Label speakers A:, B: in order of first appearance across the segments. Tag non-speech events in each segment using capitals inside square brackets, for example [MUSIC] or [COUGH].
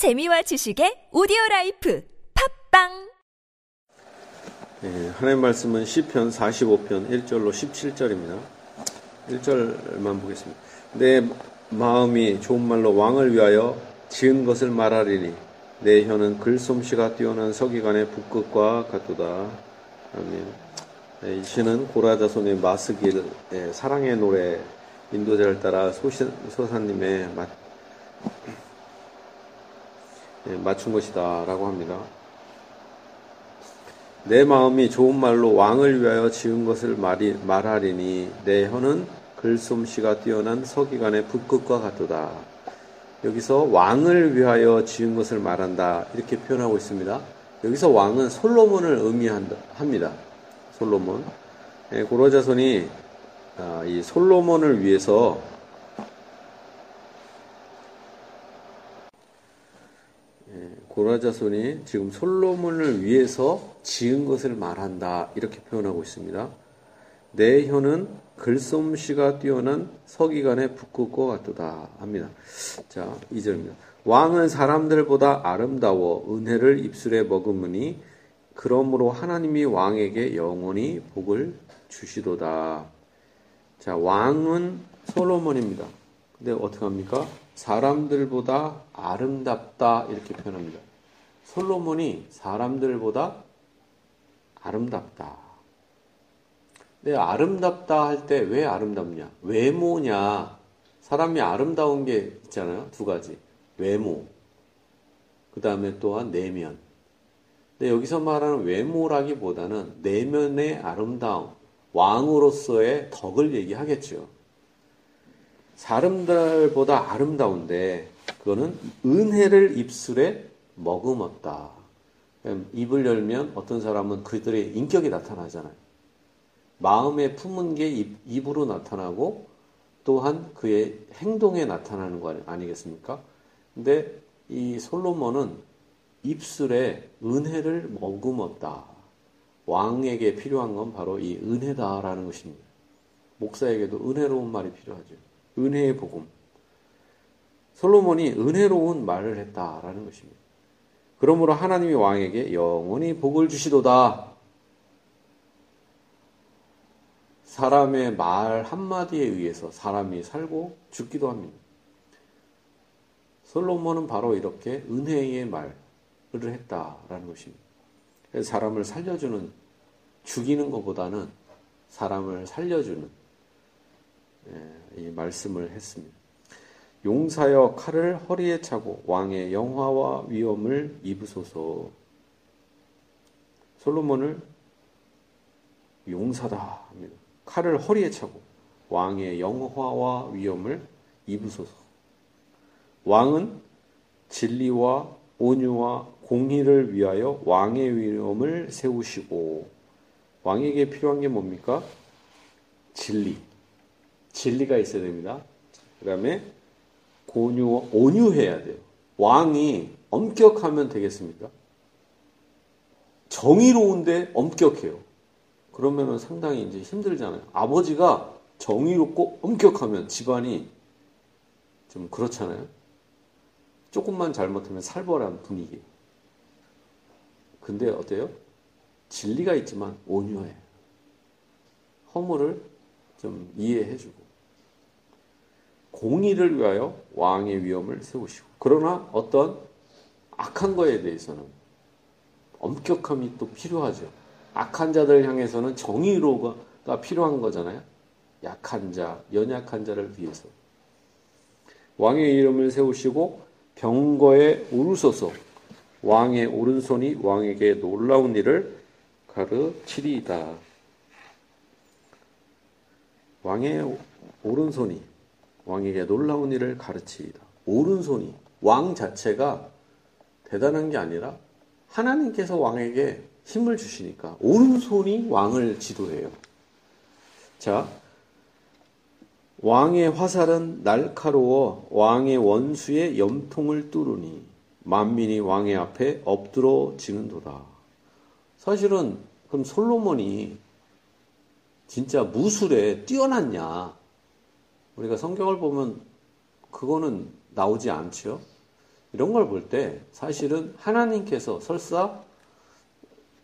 A: 재미와 지식의 오디오 라이프 팟빵
B: 예, 하나님 말씀은 시편 45편 1절로 17절입니다. 1절만 보겠습니다. 내 마음이 좋은 말로 왕을 위하여 지은 것을 말하리니 내 혀는 글솜씨가 뛰어난 서기관의 붓끝과 같도다. 아멘. 예, 이 시는 고라자손의 마스길 예, 사랑의 노래 인도자를 따라 소신, 소사님의 맞, 예, 맞춘 것이다라고 합니다. 내 마음이 좋은 말로 왕을 위하여 지은 것을 말이, 말하리니 내 혀는 글솜씨가 뛰어난 서기관의 북극과 같도다. 여기서 왕을 위하여 지은 것을 말한다 이렇게 표현하고 있습니다. 여기서 왕은 솔로몬을 의미합니다. 솔로몬. 예, 고로자손이 아, 이 솔로몬을 위해서 고라자손이 지금 솔로몬을 위해서 지은 것을 말한다 이렇게 표현하고 있습니다. 내 혀는 글솜씨가 뛰어난 서기관의 북극과 같도다 합니다. 자, 2절입니다. 왕은 사람들보다 아름다워 은혜를 입술에 머금으니 그러므로 하나님이 왕에게 영원히 복을 주시도다. 자, 왕은 솔로몬입니다. 근데 어떻게 합니까? 사람들보다 아름답다 이렇게 표현합니다. 솔로몬이 사람들보다 아름답다. 근데 아름답다 할 때 왜 아름답냐? 외모냐? 사람이 아름다운 게 있잖아요. 두 가지. 외모. 그 다음에 또한 내면. 근데 여기서 말하는 외모라기보다는 내면의 아름다움, 왕으로서의 덕을 얘기하겠죠. 사람들보다 아름다운데 그거는 은혜를 입술에 머금었다. 입을 열면 어떤 사람은 그들의 인격이 나타나잖아요. 마음에 품은 게 입, 입으로 나타나고 또한 그의 행동에 나타나는 거 아니겠습니까? 근데 이 솔로몬은 입술에 은혜를 머금었다. 왕에게 필요한 건 바로 이 은혜다라는 것입니다. 목사에게도 은혜로운 말이 필요하죠. 은혜의 복음. 솔로몬이 은혜로운 말을 했다라는 것입니다. 그러므로 하나님이 왕에게 영원히 복을 주시도다. 사람의 말 한마디에 의해서 사람이 살고 죽기도 합니다. 솔로몬은 바로 이렇게 은혜의 말을 했다라는 것입니다. 사람을 살려주는, 죽이는 것보다는 사람을 살려주는 예, 이 말씀을 했습니다. 용사여 칼을 허리에 차고 왕의 영화와 위엄을 입으소서. 솔로몬을 용사다 합니다. 칼을 허리에 차고 왕의 영화와 위엄을 입으소서. 왕은 진리와 온유와 공의를 위하여 왕의 위엄을 세우시고 왕에게 필요한 게 뭡니까? 진리. 진리가 있어야 됩니다. 그 다음에 고뉴, 온유해야 돼요. 왕이 엄격하면 되겠습니까? 정의로운데 엄격해요. 그러면은 상당히 이제 힘들잖아요. 아버지가 정의롭고 엄격하면 집안이 좀 그렇잖아요. 조금만 잘못하면 살벌한 분위기. 근데 어때요? 진리가 있지만 온유해. 허물을 좀 이해해주고. 공의를 위하여 왕의 위엄을 세우시고 그러나 어떤 악한 거에 대해서는 엄격함이 또 필요하죠. 악한 자들 향해서는 정의로가 필요한 거잖아요. 약한 자, 연약한 자를 위해서. 왕의 이름을 세우시고 병거에 오르소서 왕의 오른손이 왕에게 놀라운 일을 가르치리이다. 왕의 오른손이 왕에게 놀라운 일을 가르치이다. 오른손이 왕 자체가 대단한 게 아니라 하나님께서 왕에게 힘을 주시니까 오른손이 왕을 지도해요. 자, 왕의 화살은 날카로워 왕의 원수의 염통을 뚫으니 만민이 왕의 앞에 엎드러 지는도다. 사실은 그럼 솔로몬이 진짜 무술에 뛰어났냐? 우리가 성경을 보면 그거는 나오지 않죠. 이런 걸 볼 때 사실은 하나님께서 설사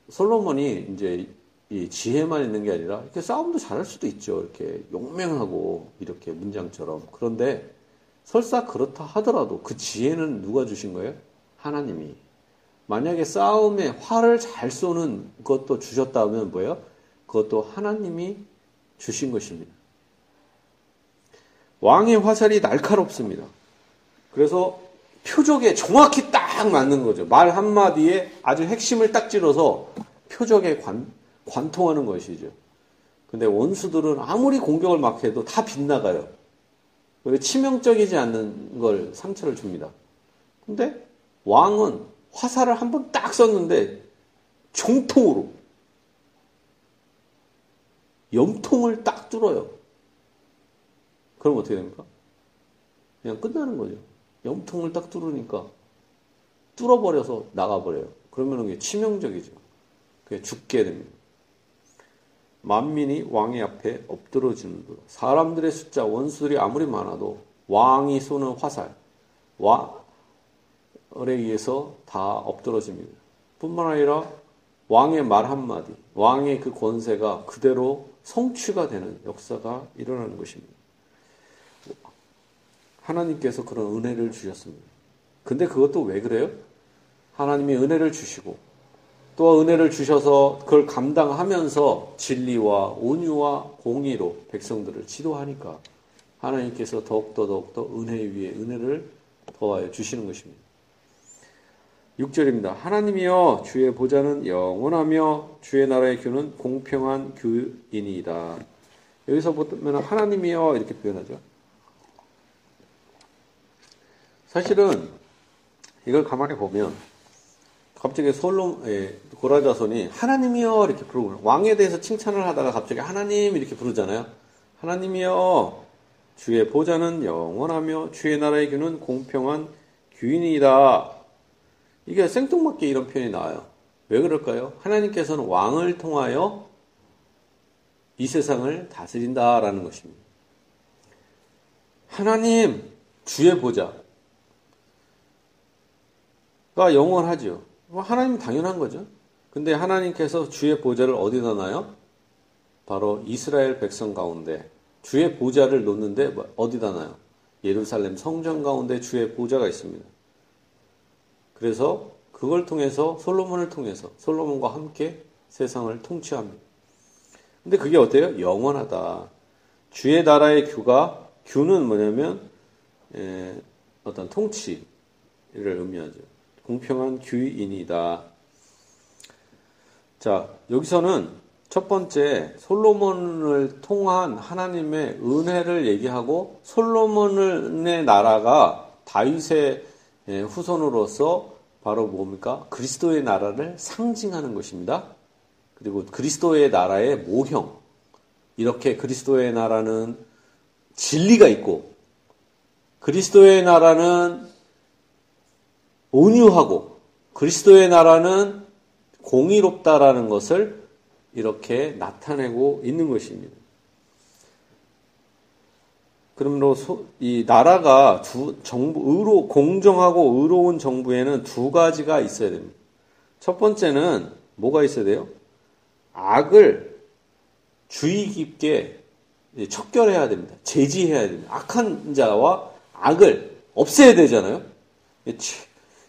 B: 솔로몬이 이제 이 지혜만 있는 게 아니라 이렇게 싸움도 잘할 수도 있죠. 이렇게 용맹하고 이렇게 문장처럼. 그런데 설사 그렇다 하더라도 그 지혜는 누가 주신 거예요? 하나님이. 만약에 싸움에 활을 잘 쏘는 것도 주셨다면 뭐예요? 그것도 하나님이 주신 것입니다. 왕의 화살이 날카롭습니다. 그래서 표적에 정확히 딱 맞는 거죠. 말 한마디에 아주 핵심을 딱 찔러서 표적에 관, 관통하는 것이죠. 근데 원수들은 아무리 공격을 막 해도 다 빗나가요. 치명적이지 않는 걸 상처를 줍니다. 근데 왕은 화살을 한 번 딱 썼는데 정통으로 염통을 딱 뚫어요. 그럼 어떻게 됩니까? 그냥 끝나는 거죠. 염통을 딱 뚫으니까 뚫어버려서 나가버려요. 그러면 그게 치명적이죠. 그게 죽게 됩니다. 만민이 왕의 앞에 엎드러지는 것. 사람들의 숫자, 원수들이 아무리 많아도 왕이 쏘는 화살, 왕에 의해서 다 엎드러집니다. 뿐만 아니라 왕의 말 한마디, 왕의 그 권세가 그대로 성취가 되는 역사가 일어나는 것입니다. 하나님께서 그런 은혜를 주셨습니다. 근데 그것도 왜 그래요? 하나님이 은혜를 주시고 또 은혜를 주셔서 그걸 감당하면서 진리와 온유와 공의로 백성들을 지도하니까 하나님께서 더욱더 더욱더 은혜 위에 은혜를 더하여 주시는 것입니다. 6절입니다. 하나님이여 주의 보좌는 영원하며 주의 나라의 규는 공평한 규이니이다. 여기서 보면 하나님이여 이렇게 표현하죠. 사실은 이걸 가만히 보면 갑자기 솔로 예, 고라자손이 하나님이여 이렇게 부르고 왕에 대해서 칭찬을 하다가 갑자기 하나님 이렇게 부르잖아요. 하나님이여 주의 보좌는 영원하며 주의 나라의 규는 공평한 규인이다. 이게 생뚱맞게 이런 표현이 나와요. 왜 그럴까요? 하나님께서는 왕을 통하여 이 세상을 다스린다라는 것입니다. 하나님 주의 보좌 가 영원하죠. 뭐 하나님은 당연한 거죠. 근데 하나님께서 주의 보좌를 어디다 놔요? 바로 이스라엘 백성 가운데 주의 보좌를 놓는데 뭐 어디다 놔요? 예루살렘 성전 가운데 주의 보좌가 있습니다. 그래서 그걸 통해서 솔로몬을 통해서 솔로몬과 함께 세상을 통치합니다. 근데 그게 어때요? 영원하다. 주의 나라의 규가 규는 뭐냐면 에, 어떤 통치를 의미하죠. 공평한 규인이다. 자, 여기서는 첫 번째 솔로몬을 통한 하나님의 은혜를 얘기하고 솔로몬의 나라가 다윗의 후손으로서 바로 뭡니까? 그리스도의 나라를 상징하는 것입니다. 그리고 그리스도의 나라의 모형. 이렇게 그리스도의 나라는 진리가 있고 그리스도의 나라는 온유하고 그리스도의 나라는 공의롭다라는 것을 이렇게 나타내고 있는 것입니다. 그러므로 이 나라가 두 정부 의로 공정하고 의로운 정부에는 두 가지가 있어야 됩니다. 첫 번째는 뭐가 있어야 돼요? 악을 주의 깊게 척결해야 됩니다. 제지해야 됩니다. 악한 자와 악을 없애야 되잖아요.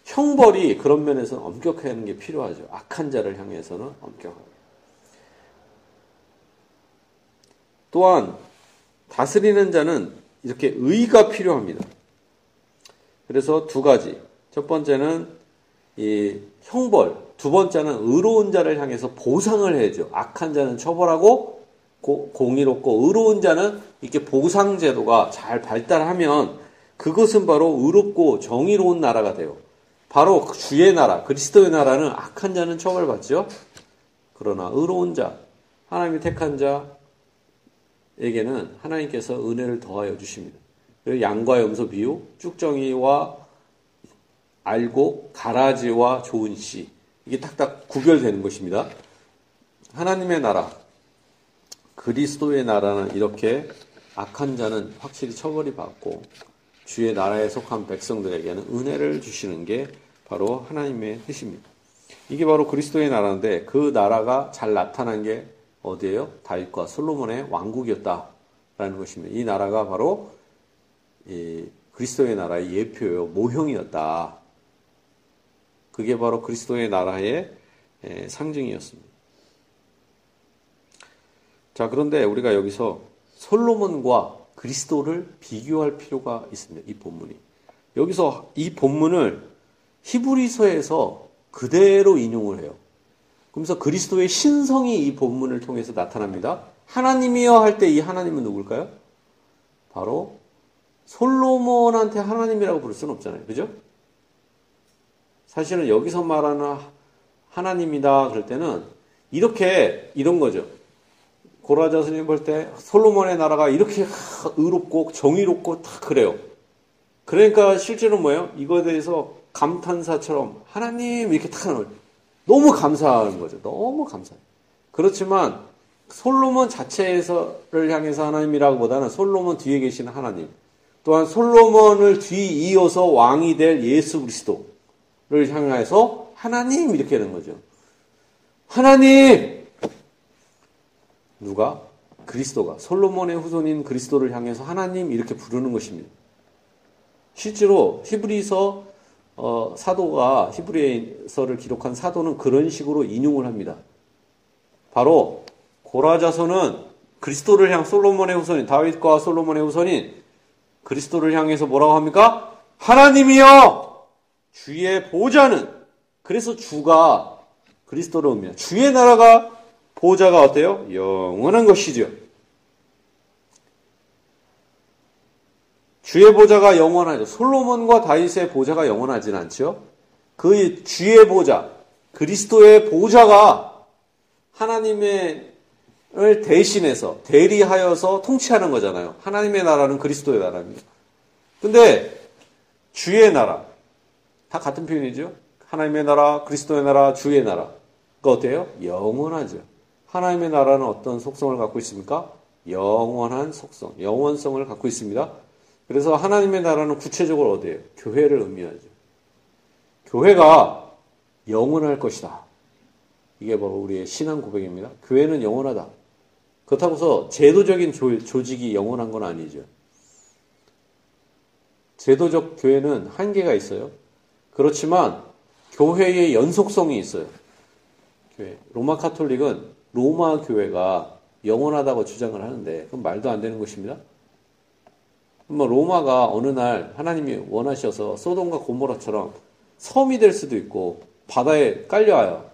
B: 형벌이 그런 면에서는 엄격해야 하는 게 필요하죠. 악한 자를 향해서는 엄격하게. 또한 다스리는 자는 이렇게 의가 필요합니다. 그래서 두 가지. 첫 번째는 이 형벌, 두 번째는 의로운 자를 향해서 보상을 해야죠. 악한 자는 처벌하고 고, 공의롭고 의로운 자는 이렇게 보상 제도가 잘 발달하면 그것은 바로 의롭고 정의로운 나라가 돼요. 바로 주의 나라, 그리스도의 나라는 악한 자는 처벌받죠. 그러나 의로운 자, 하나님이 택한 자에게는 하나님께서 은혜를 더하여 주십니다. 양과 염소 비유, 쭉정이와 알고 가라지와 좋은 씨 이게 딱딱 구별되는 것입니다. 하나님의 나라, 그리스도의 나라는 이렇게 악한 자는 확실히 처벌이 받고 주의 나라에 속한 백성들에게는 은혜를 주시는 게 바로 하나님의 뜻입니다. 이게 바로 그리스도의 나라인데 그 나라가 잘 나타난 게 어디예요? 다윗과 솔로몬의 왕국이었다라는 것입니다. 이 나라가 바로 그리스도의 나라의 예표요 모형이었다. 그게 바로 그리스도의 나라의 상징이었습니다. 자, 그런데 우리가 여기서 솔로몬과 그리스도를 비교할 필요가 있습니다. 이 본문이. 여기서 이 본문을 히브리서에서 그대로 인용을 해요. 그러면서 그리스도의 신성이 이 본문을 통해서 나타납니다. 하나님이여 할 때 이 하나님은 누굴까요? 바로 솔로몬한테 하나님이라고 부를 수는 없잖아요. 그죠? 사실은 여기서 말하는 하나님이다 그럴 때는 이렇게 이런 거죠. 고라자 스님 볼 때 솔로몬의 나라가 이렇게 의롭고 정의롭고 다 그래요. 그러니까 실제로 뭐예요? 이거에 대해서 감탄사처럼 하나님 이렇게 탁 너무 감사하는 거죠. 너무 감사해요. 그렇지만 솔로몬 자체에서를 향해서 하나님이라고보다는 솔로몬 뒤에 계시는 하나님, 또한 솔로몬을 뒤 이어서 왕이 될 예수 그리스도를 향해서 하나님 이렇게 하는 거죠. 하나님 누가 그리스도가 솔로몬의 후손인 그리스도를 향해서 하나님 이렇게 부르는 것입니다. 실제로 히브리서 어, 사도가 히브리서를 기록한 사도는 그런 식으로 인용을 합니다. 바로 고라자서는 그리스도를 향 솔로몬의 후손인 다윗과 솔로몬의 후손인 그리스도를 향해서 뭐라고 합니까? 하나님이여 주의 보좌는 그래서 주가 그리스도로 옵니다. 주의 나라가 보좌가 어때요? 영원한 것이죠. 주의 보좌가 영원하죠. 솔로몬과 다윗의 보좌가 영원하진 않죠. 그 주의 보좌, 그리스도의 보좌가 하나님의 을 대신해서 대리하여서 통치하는 거잖아요. 하나님의 나라는 그리스도의 나라입니다. 근데 주의 나라 다 같은 표현이죠. 하나님의 나라, 그리스도의 나라, 주의 나라. 그 어때요? 영원하죠. 하나님의 나라는 어떤 속성을 갖고 있습니까? 영원한 속성, 영원성을 갖고 있습니다. 그래서 하나님의 나라는 구체적으로 어디에요? 교회를 의미하죠. 교회가 영원할 것이다. 이게 바로 우리의 신앙 고백입니다. 교회는 영원하다. 그렇다고 해서 제도적인 조, 조직이 영원한 건 아니죠. 제도적 교회는 한계가 있어요. 그렇지만 교회의 연속성이 있어요. 교회. 로마 카톨릭은 로마 교회가 영원하다고 주장을 하는데 그건 말도 안 되는 것입니다. 뭐 로마가 어느 날 하나님이 원하셔서 소돔과 고모라처럼 섬이 될 수도 있고 바다에 깔려와요.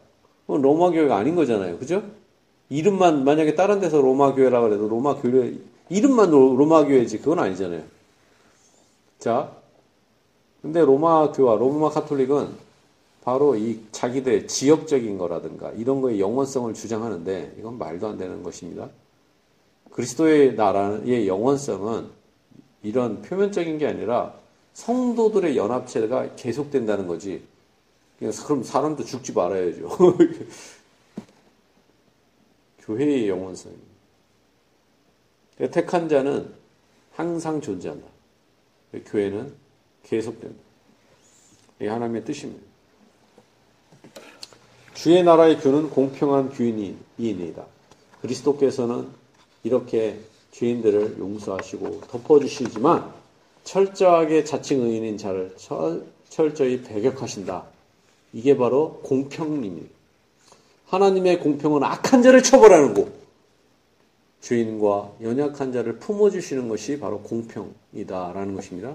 B: 그건 로마 교회가 아닌 거잖아요. 그죠? 이름만 만약에 다른 데서 로마 교회라 그래도 로마 교회 이름만 로마 교회지 그건 아니잖아요. 자, 근데 로마 교와 로마 카톨릭은 바로 이 자기들 지역적인 거라든가 이런 거에 영원성을 주장하는데 이건 말도 안 되는 것입니다. 그리스도의 나라의 영원성은 이런 표면적인 게 아니라 성도들의 연합체가 계속된다는 거지. 그럼 사람도 죽지 말아야죠. [LAUGHS] 교회의 영원성입니다. 그러니까 택한 자는 항상 존재한다. 교회는 계속된다. 이게 하나님의 뜻입니다. 주의 나라의 교는 공평한 규인이니다. 그리스도께서는 이렇게 죄인들을 용서하시고 덮어주시지만 철저하게 자칭 의인인 자를 철, 철저히 배격하신다. 이게 바로 공평입니다. 하나님의 공평은 악한 자를 처벌하는 고 죄인과 연약한 자를 품어주시는 것이 바로 공평이다라는 것입니다.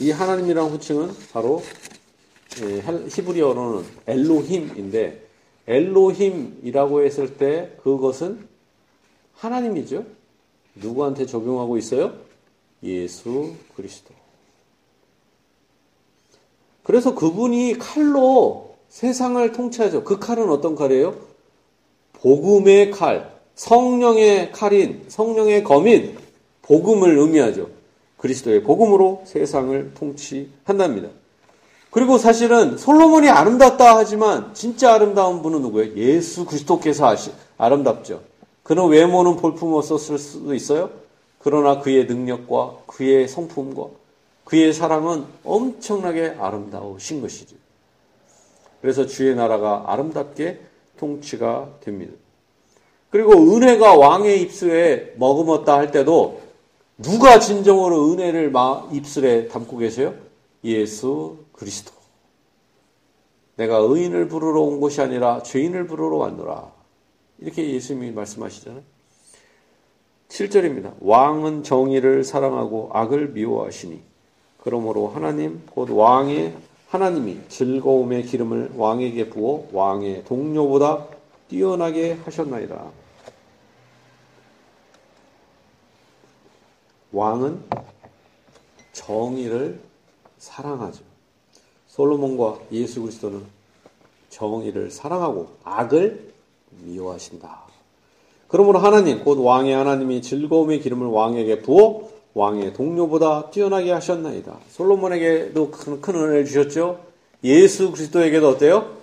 B: 이 하나님이라는 호칭은 바로 예, 히브리어로는 엘로힘인데 엘로힘이라고 했을 때 그것은 하나님이죠. 누구한테 적용하고 있어요? 예수 그리스도. 그래서 그분이 칼로 세상을 통치하죠. 그 칼은 어떤 칼이에요? 복음의 칼, 성령의 칼인, 성령의 검인, 복음을 의미하죠. 그리스도의 복음으로 세상을 통치한답니다. 그리고 사실은 솔로몬이 아름답다 하지만 진짜 아름다운 분은 누구예요? 예수 그리스도께서 아시, 아름답죠. 그는 외모는 볼품없었을 수도 있어요. 그러나 그의 능력과 그의 성품과 그의 사랑은 엄청나게 아름다우신 것이죠. 그래서 주의 나라가 아름답게 통치가 됩니다. 그리고 은혜가 왕의 입술에 머금었다 할 때도 누가 진정으로 은혜를 입술에 담고 계세요? 예수 그리스도. 내가 의인을 부르러 온 것이 아니라 죄인을 부르러 왔노라. 이렇게 예수님이 말씀하시잖아요. 7절입니다. 왕은 정의를 사랑하고 악을 미워하시니 그러므로 하나님 곧 왕의 하나님이 즐거움의 기름을 왕에게 부어 왕의 동료보다 뛰어나게 하셨나이다. 왕은 정의를 사랑하죠. 솔로몬과 예수 그리스도는 정의를 사랑하고 악을 미워하신다. 그러므로 하나님, 곧 왕의 하나님이 즐거움의 기름을 왕에게 부어 왕의 동료보다 뛰어나게 하셨나이다. 솔로몬에게도 큰, 큰 은혜를 주셨죠. 예수 그리스도에게도 어때요?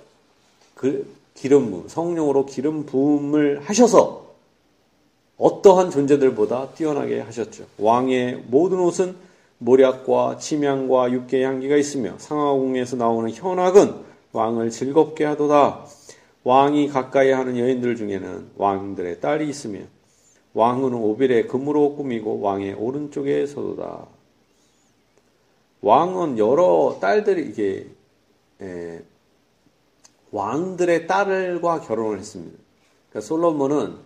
B: 그 기름 부음, 성령으로 기름 부음을 하셔서 어떠한 존재들보다 뛰어나게 하셨죠. 왕의 모든 옷은 모략과 침향과 육계의 향기가 있으며 상하궁에서 나오는 현악은 왕을 즐겁게 하도다. 왕이 가까이 하는 여인들 중에는 왕들의 딸이 있으며 왕은 오빌의 금으로 꾸미고 왕의 오른쪽에 서도다. 왕은 여러 딸들이 이게 에, 왕들의 딸과 결혼을 했습니다. 그러니까 솔로몬은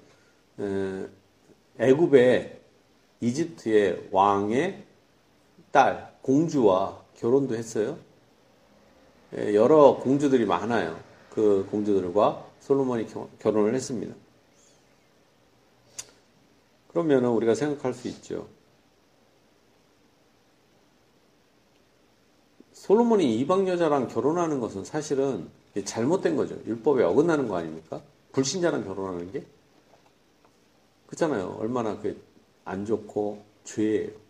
B: 애굽의 이집트의 왕의 딸, 공주와 결혼도 했어요. 예, 여러 공주들이 많아요. 그 공주들과 솔로몬이 결혼을 했습니다. 그러면 우리가 생각할 수 있죠. 솔로몬이 이방 여자랑 결혼하는 것은 사실은 잘못된 거죠. 율법에 어긋나는 거 아닙니까? 불신자랑 결혼하는 게? 그렇잖아요. 얼마나 그 안 좋고 죄예요.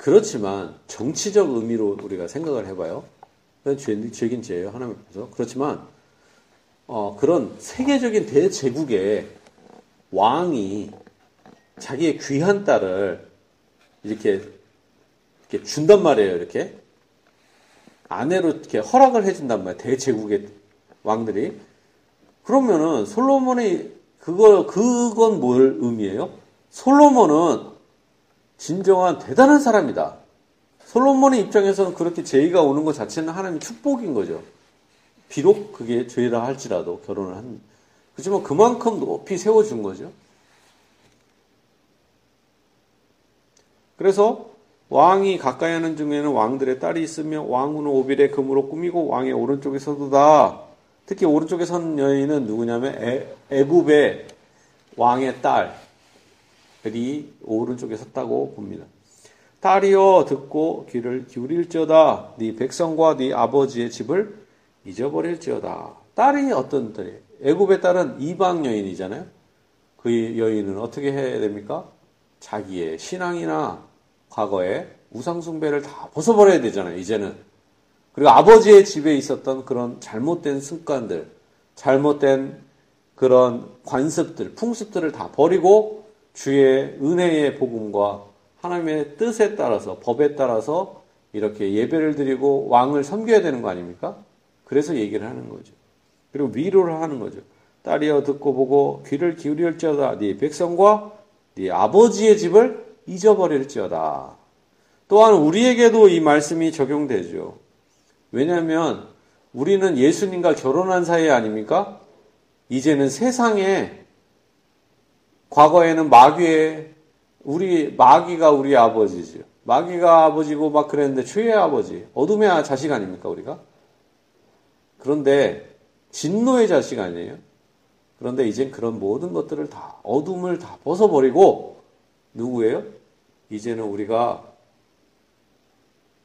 B: 그렇지만 정치적 의미로 우리가 생각을 해봐요. 죄, 죄긴 죄예요. 하나님 앞에서. 그렇지만 어, 그런 세계적인 대제국의 왕이 자기의 귀한 딸을 이렇게, 이렇게 준단 말이에요. 이렇게 아내로 이렇게 허락을 해준단 말이에요. 대제국의 왕들이. 그러면은 솔로몬이 그거 그건 뭘 의미해요? 솔로몬은 진정한 대단한 사람이다. 솔로몬의 입장에서는 그렇게 제의가 오는 것 자체는 하나님의 축복인 거죠. 비록 그게 죄라 할지라도 결혼을 한. 그렇지만 그만큼 높이 세워준 거죠. 그래서 왕이 가까이 하는 중에는 왕들의 딸이 있으며 왕은 오빌의 금으로 꾸미고 왕의 오른쪽에 서도다. 특히 오른쪽에 선 여인은 누구냐면 애, 애굽의 왕의 딸. 이 오른쪽에 섰다고 봅니다. 딸이여 듣고 귀를 기울일지어다 네 백성과 네 아버지의 집을 잊어버릴지어다. 딸이 어떤 딸이에요? 애굽의 딸은 이방 여인이잖아요. 그 여인은 어떻게 해야 됩니까? 자기의 신앙이나 과거에 우상숭배를 다 벗어버려야 되잖아요. 이제는. 그리고 아버지의 집에 있었던 그런 잘못된 습관들, 잘못된 그런 관습들, 풍습들을 다 버리고 주의 은혜의 복음과 하나님의 뜻에 따라서 법에 따라서 이렇게 예배를 드리고 왕을 섬겨야 되는 거 아닙니까? 그래서 얘기를 하는 거죠. 그리고 위로를 하는 거죠. 딸이여 듣고 보고 귀를 기울일지어다. 네 백성과 네 아버지의 집을 잊어버릴지어다. 또한 우리에게도 이 말씀이 적용되죠. 왜냐하면 우리는 예수님과 결혼한 사이 아닙니까? 이제는 세상에 과거에는 마귀의 우리 마귀가 우리 아버지죠. 마귀가 아버지고 막 그랬는데 죄의 아버지, 어둠의 자식 아닙니까 우리가? 그런데 진노의 자식 아니에요? 그런데 이젠 그런 모든 것들을 다 어둠을 다 벗어버리고 누구예요? 이제는 우리가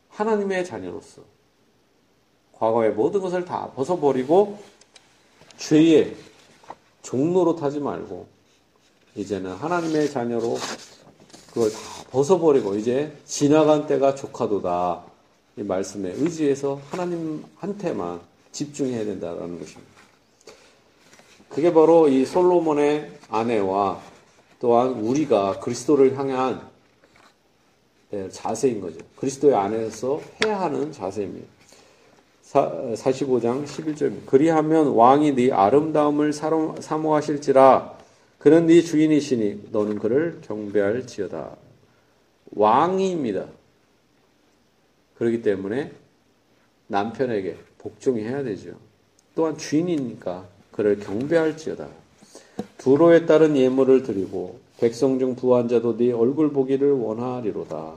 B: 하나님의 자녀로서 과거의 모든 것을 다 벗어버리고 죄의 종로로 타지 말고 이제는 하나님의 자녀로 그걸 다 벗어버리고 이제 지나간 때가 조카도다. 이 말씀에 의지해서 하나님한테만 집중해야 된다라는 것입니다. 그게 바로 이 솔로몬의 아내와 또한 우리가 그리스도를 향한 자세인 거죠. 그리스도의 안에서 해야 하는 자세입니다. 사, 45장 11절 그리하면 왕이 네 아름다움을 사모하실지라 그는 네 주인이시니 너는 그를 경배할지어다. 왕입니다. 그렇기 때문에 남편에게 복종해야 되죠. 또한 주인이니까 그를 경배할지어다. 두로에 따른 예물을 드리고 백성 중 부한 자도 네 얼굴 보기를 원하리로다.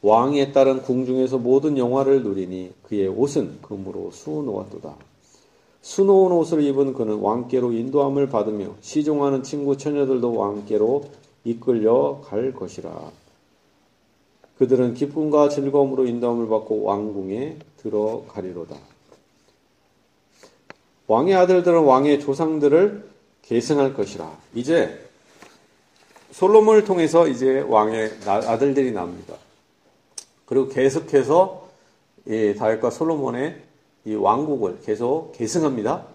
B: 왕에 따른 궁중에서 모든 영화를 누리니 그의 옷은 금으로 수놓았도다. 수놓은 옷을 입은 그는 왕께로 인도함을 받으며 시종하는 친구 처녀들도 왕께로 이끌려 갈 것이라. 그들은 기쁨과 즐거움으로 인도함을 받고 왕궁에 들어가리로다. 왕의 아들들은 왕의 조상들을 계승할 것이라. 이제 솔로몬을 통해서 이제 왕의 아들들이 납니다. 그리고 계속해서 다윗과 솔로몬의 이 왕국을 계속 계승합니다.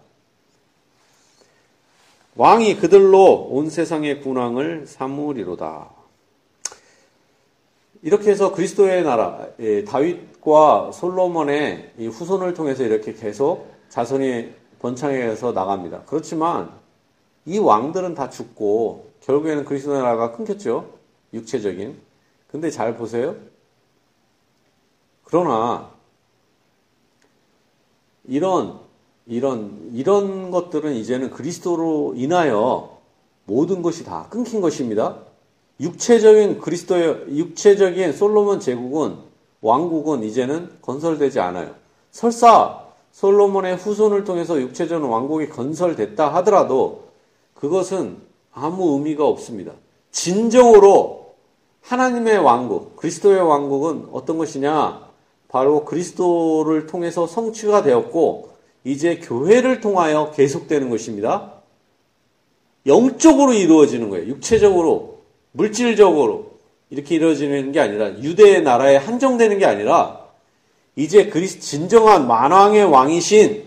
B: 왕이 그들로 온 세상의 군왕을 삼으리로다. 이렇게 해서 그리스도의 나라, 다윗과 솔로몬의 후손을 통해서 이렇게 계속 자손이 번창해서 나갑니다. 그렇지만 이 왕들은 다 죽고 결국에는 그리스도의 나라가 끊겼죠. 육체적인. 근데 잘 보세요. 그러나 이런 이런 이런 것들은 이제는 그리스도로 인하여 모든 것이 다 끊긴 것입니다. 육체적인 그리스도의 육체적인 솔로몬 제국은 왕국은 이제는 건설되지 않아요. 설사 솔로몬의 후손을 통해서 육체적인 왕국이 건설됐다 하더라도 그것은 아무 의미가 없습니다. 진정으로 하나님의 왕국, 그리스도의 왕국은 어떤 것이냐? 바로 그리스도를 통해서 성취가 되었고 이제 교회를 통하여 계속되는 것입니다. 영적으로 이루어지는 거예요. 육체적으로, 물질적으로 이렇게 이루어지는 게 아니라 유대의 나라에 한정되는 게 아니라 이제 그리스 진정한 만왕의 왕이신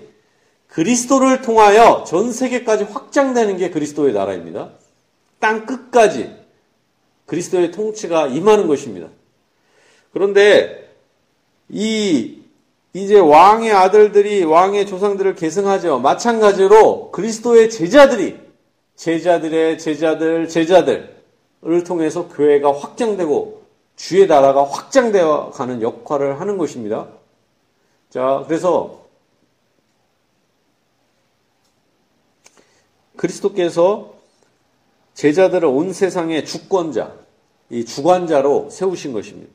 B: 그리스도를 통하여 전 세계까지 확장되는 게 그리스도의 나라입니다. 땅 끝까지 그리스도의 통치가 임하는 것입니다. 그런데 이 이제 왕의 아들들이 왕의 조상들을 계승하죠. 마찬가지로 그리스도의 제자들이 제자들의 제자들 제자들을 통해서 교회가 확장되고 주의 나라가 확장되어 가는 역할을 하는 것입니다. 자, 그래서 그리스도께서 제자들을 온 세상의 주권자, 이 주관자로 세우신 것입니다.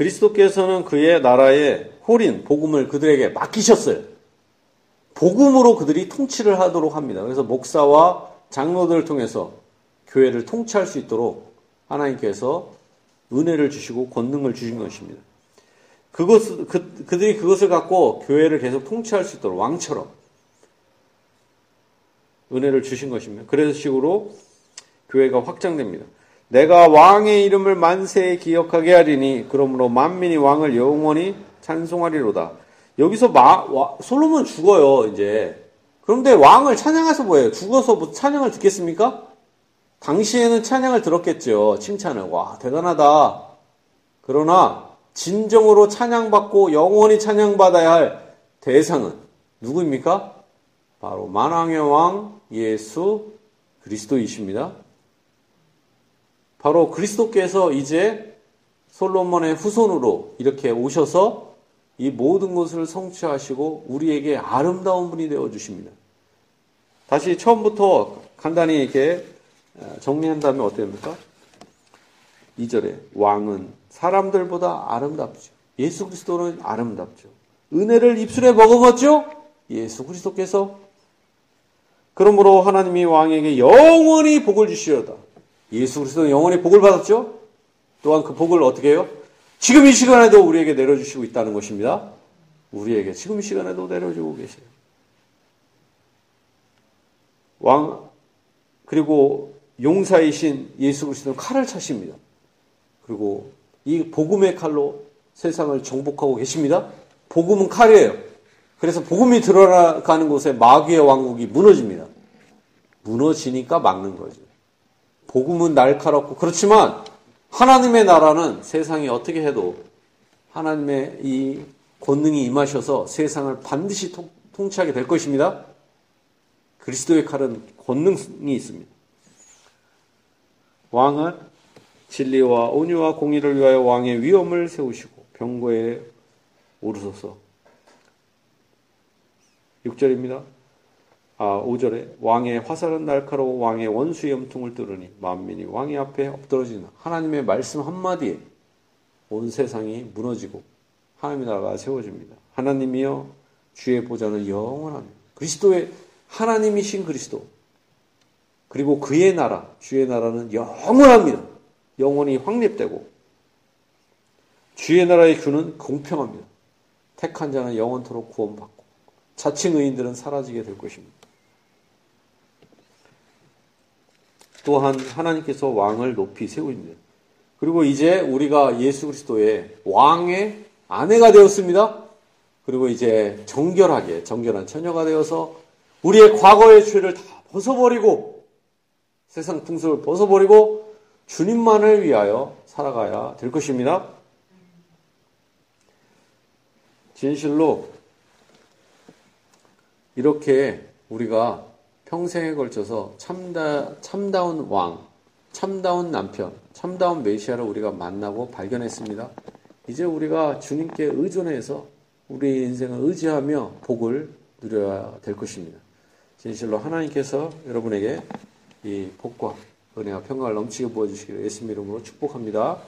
B: 그리스도께서는 그의 나라의 홀인 복음을 그들에게 맡기셨어요. 복음으로 그들이 통치를 하도록 합니다. 그래서 목사와 장로들을 통해서 교회를 통치할 수 있도록 하나님께서 은혜를 주시고 권능을 주신 것입니다. 그것 그, 그들이 그것을 갖고 교회를 계속 통치할 수 있도록 왕처럼 은혜를 주신 것입니다. 그래서 식으로 교회가 확장됩니다. 내가 왕의 이름을 만세에 기억하게 하리니 그러므로 만민이 왕을 영원히 찬송하리로다. 여기서 마, 와, 솔로몬 죽어요 이제. 그런데 왕을 찬양해서 뭐예요? 죽어서 뭐 찬양을 듣겠습니까? 당시에는 찬양을 들었겠죠. 칭찬을. 와 대단하다. 그러나 진정으로 찬양받고 영원히 찬양받아야 할 대상은 누구입니까? 바로 만왕의 왕 예수 그리스도이십니다. 바로 그리스도께서 이제 솔로몬의 후손으로 이렇게 오셔서 이 모든 것을 성취하시고 우리에게 아름다운 분이 되어 주십니다. 다시 처음부터 간단히 이렇게 어, 정리한다면 어떻게 됩니까? 2절에 왕은 사람들보다 아름답죠. 예수 그리스도는 아름답죠. 은혜를 입술에 머금었죠? 예수 그리스도께서 그러므로 하나님이 왕에게 영원히 복을 주시려다. 예수 그리스도는 영원히 복을 받았죠? 또한 그 복을 어떻게 해요? 지금 이 시간에도 우리에게 내려주시고 있다는 것입니다. 우리에게 지금 이 시간에도 내려주고 계세요. 왕, 그리고 용사이신 예수 그리스도는 칼을 차십니다. 그리고 이 복음의 칼로 세상을 정복하고 계십니다. 복음은 칼이에요. 그래서 복음이 들어가는 곳에 마귀의 왕국이 무너집니다. 무너지니까 막는 거죠. 복음은 날카롭고 그렇지만 하나님의 나라는 세상이 어떻게 해도 하나님의 이 권능이 임하셔서 세상을 반드시 통, 통치하게 될 것입니다. 그리스도의 칼은 권능이 있습니다. 왕은 진리와 온유와 공의를 위하여 왕의 위엄을 세우시고 병거에 오르소서. 6절입니다. 아, 5절에 왕의 화살은 날카로워 왕의 원수의 염통을 뚫으니 만민이 왕의 앞에 엎드러지는 하나님의 말씀 한마디에 온 세상이 무너지고 하나님의 나라가 세워집니다. 하나님이여 주의 보좌는 영원합니다. 그리스도의 하나님이신 그리스도 그리고 그의 나라 주의 나라는 영원합니다. 영원히 확립되고 주의 나라의 규는 공평합니다. 택한 자는 영원토록 구원받고 자칭 의인들은 사라지게 될 것입니다. 또한 하나님께서 왕을 높이 세우십니다. 그리고 이제 우리가 예수 그리스도의 왕의 아내가 되었습니다. 그리고 이제 정결하게 정결한 처녀가 되어서 우리의 과거의 죄를 다 벗어버리고 세상 풍습을 벗어버리고 주님만을 위하여 살아가야 될 것입니다. 진실로 이렇게 우리가 평생에 걸쳐서 참다, 참다운 왕, 참다운 남편, 참다운 메시아를 우리가 만나고 발견했습니다. 이제 우리가 주님께 의존해서 우리 인생을 의지하며 복을 누려야 될 것입니다. 진실로 하나님께서 여러분에게 이 복과 은혜와 평강을 넘치게 부어주시기를 예수님 이름으로 축복합니다.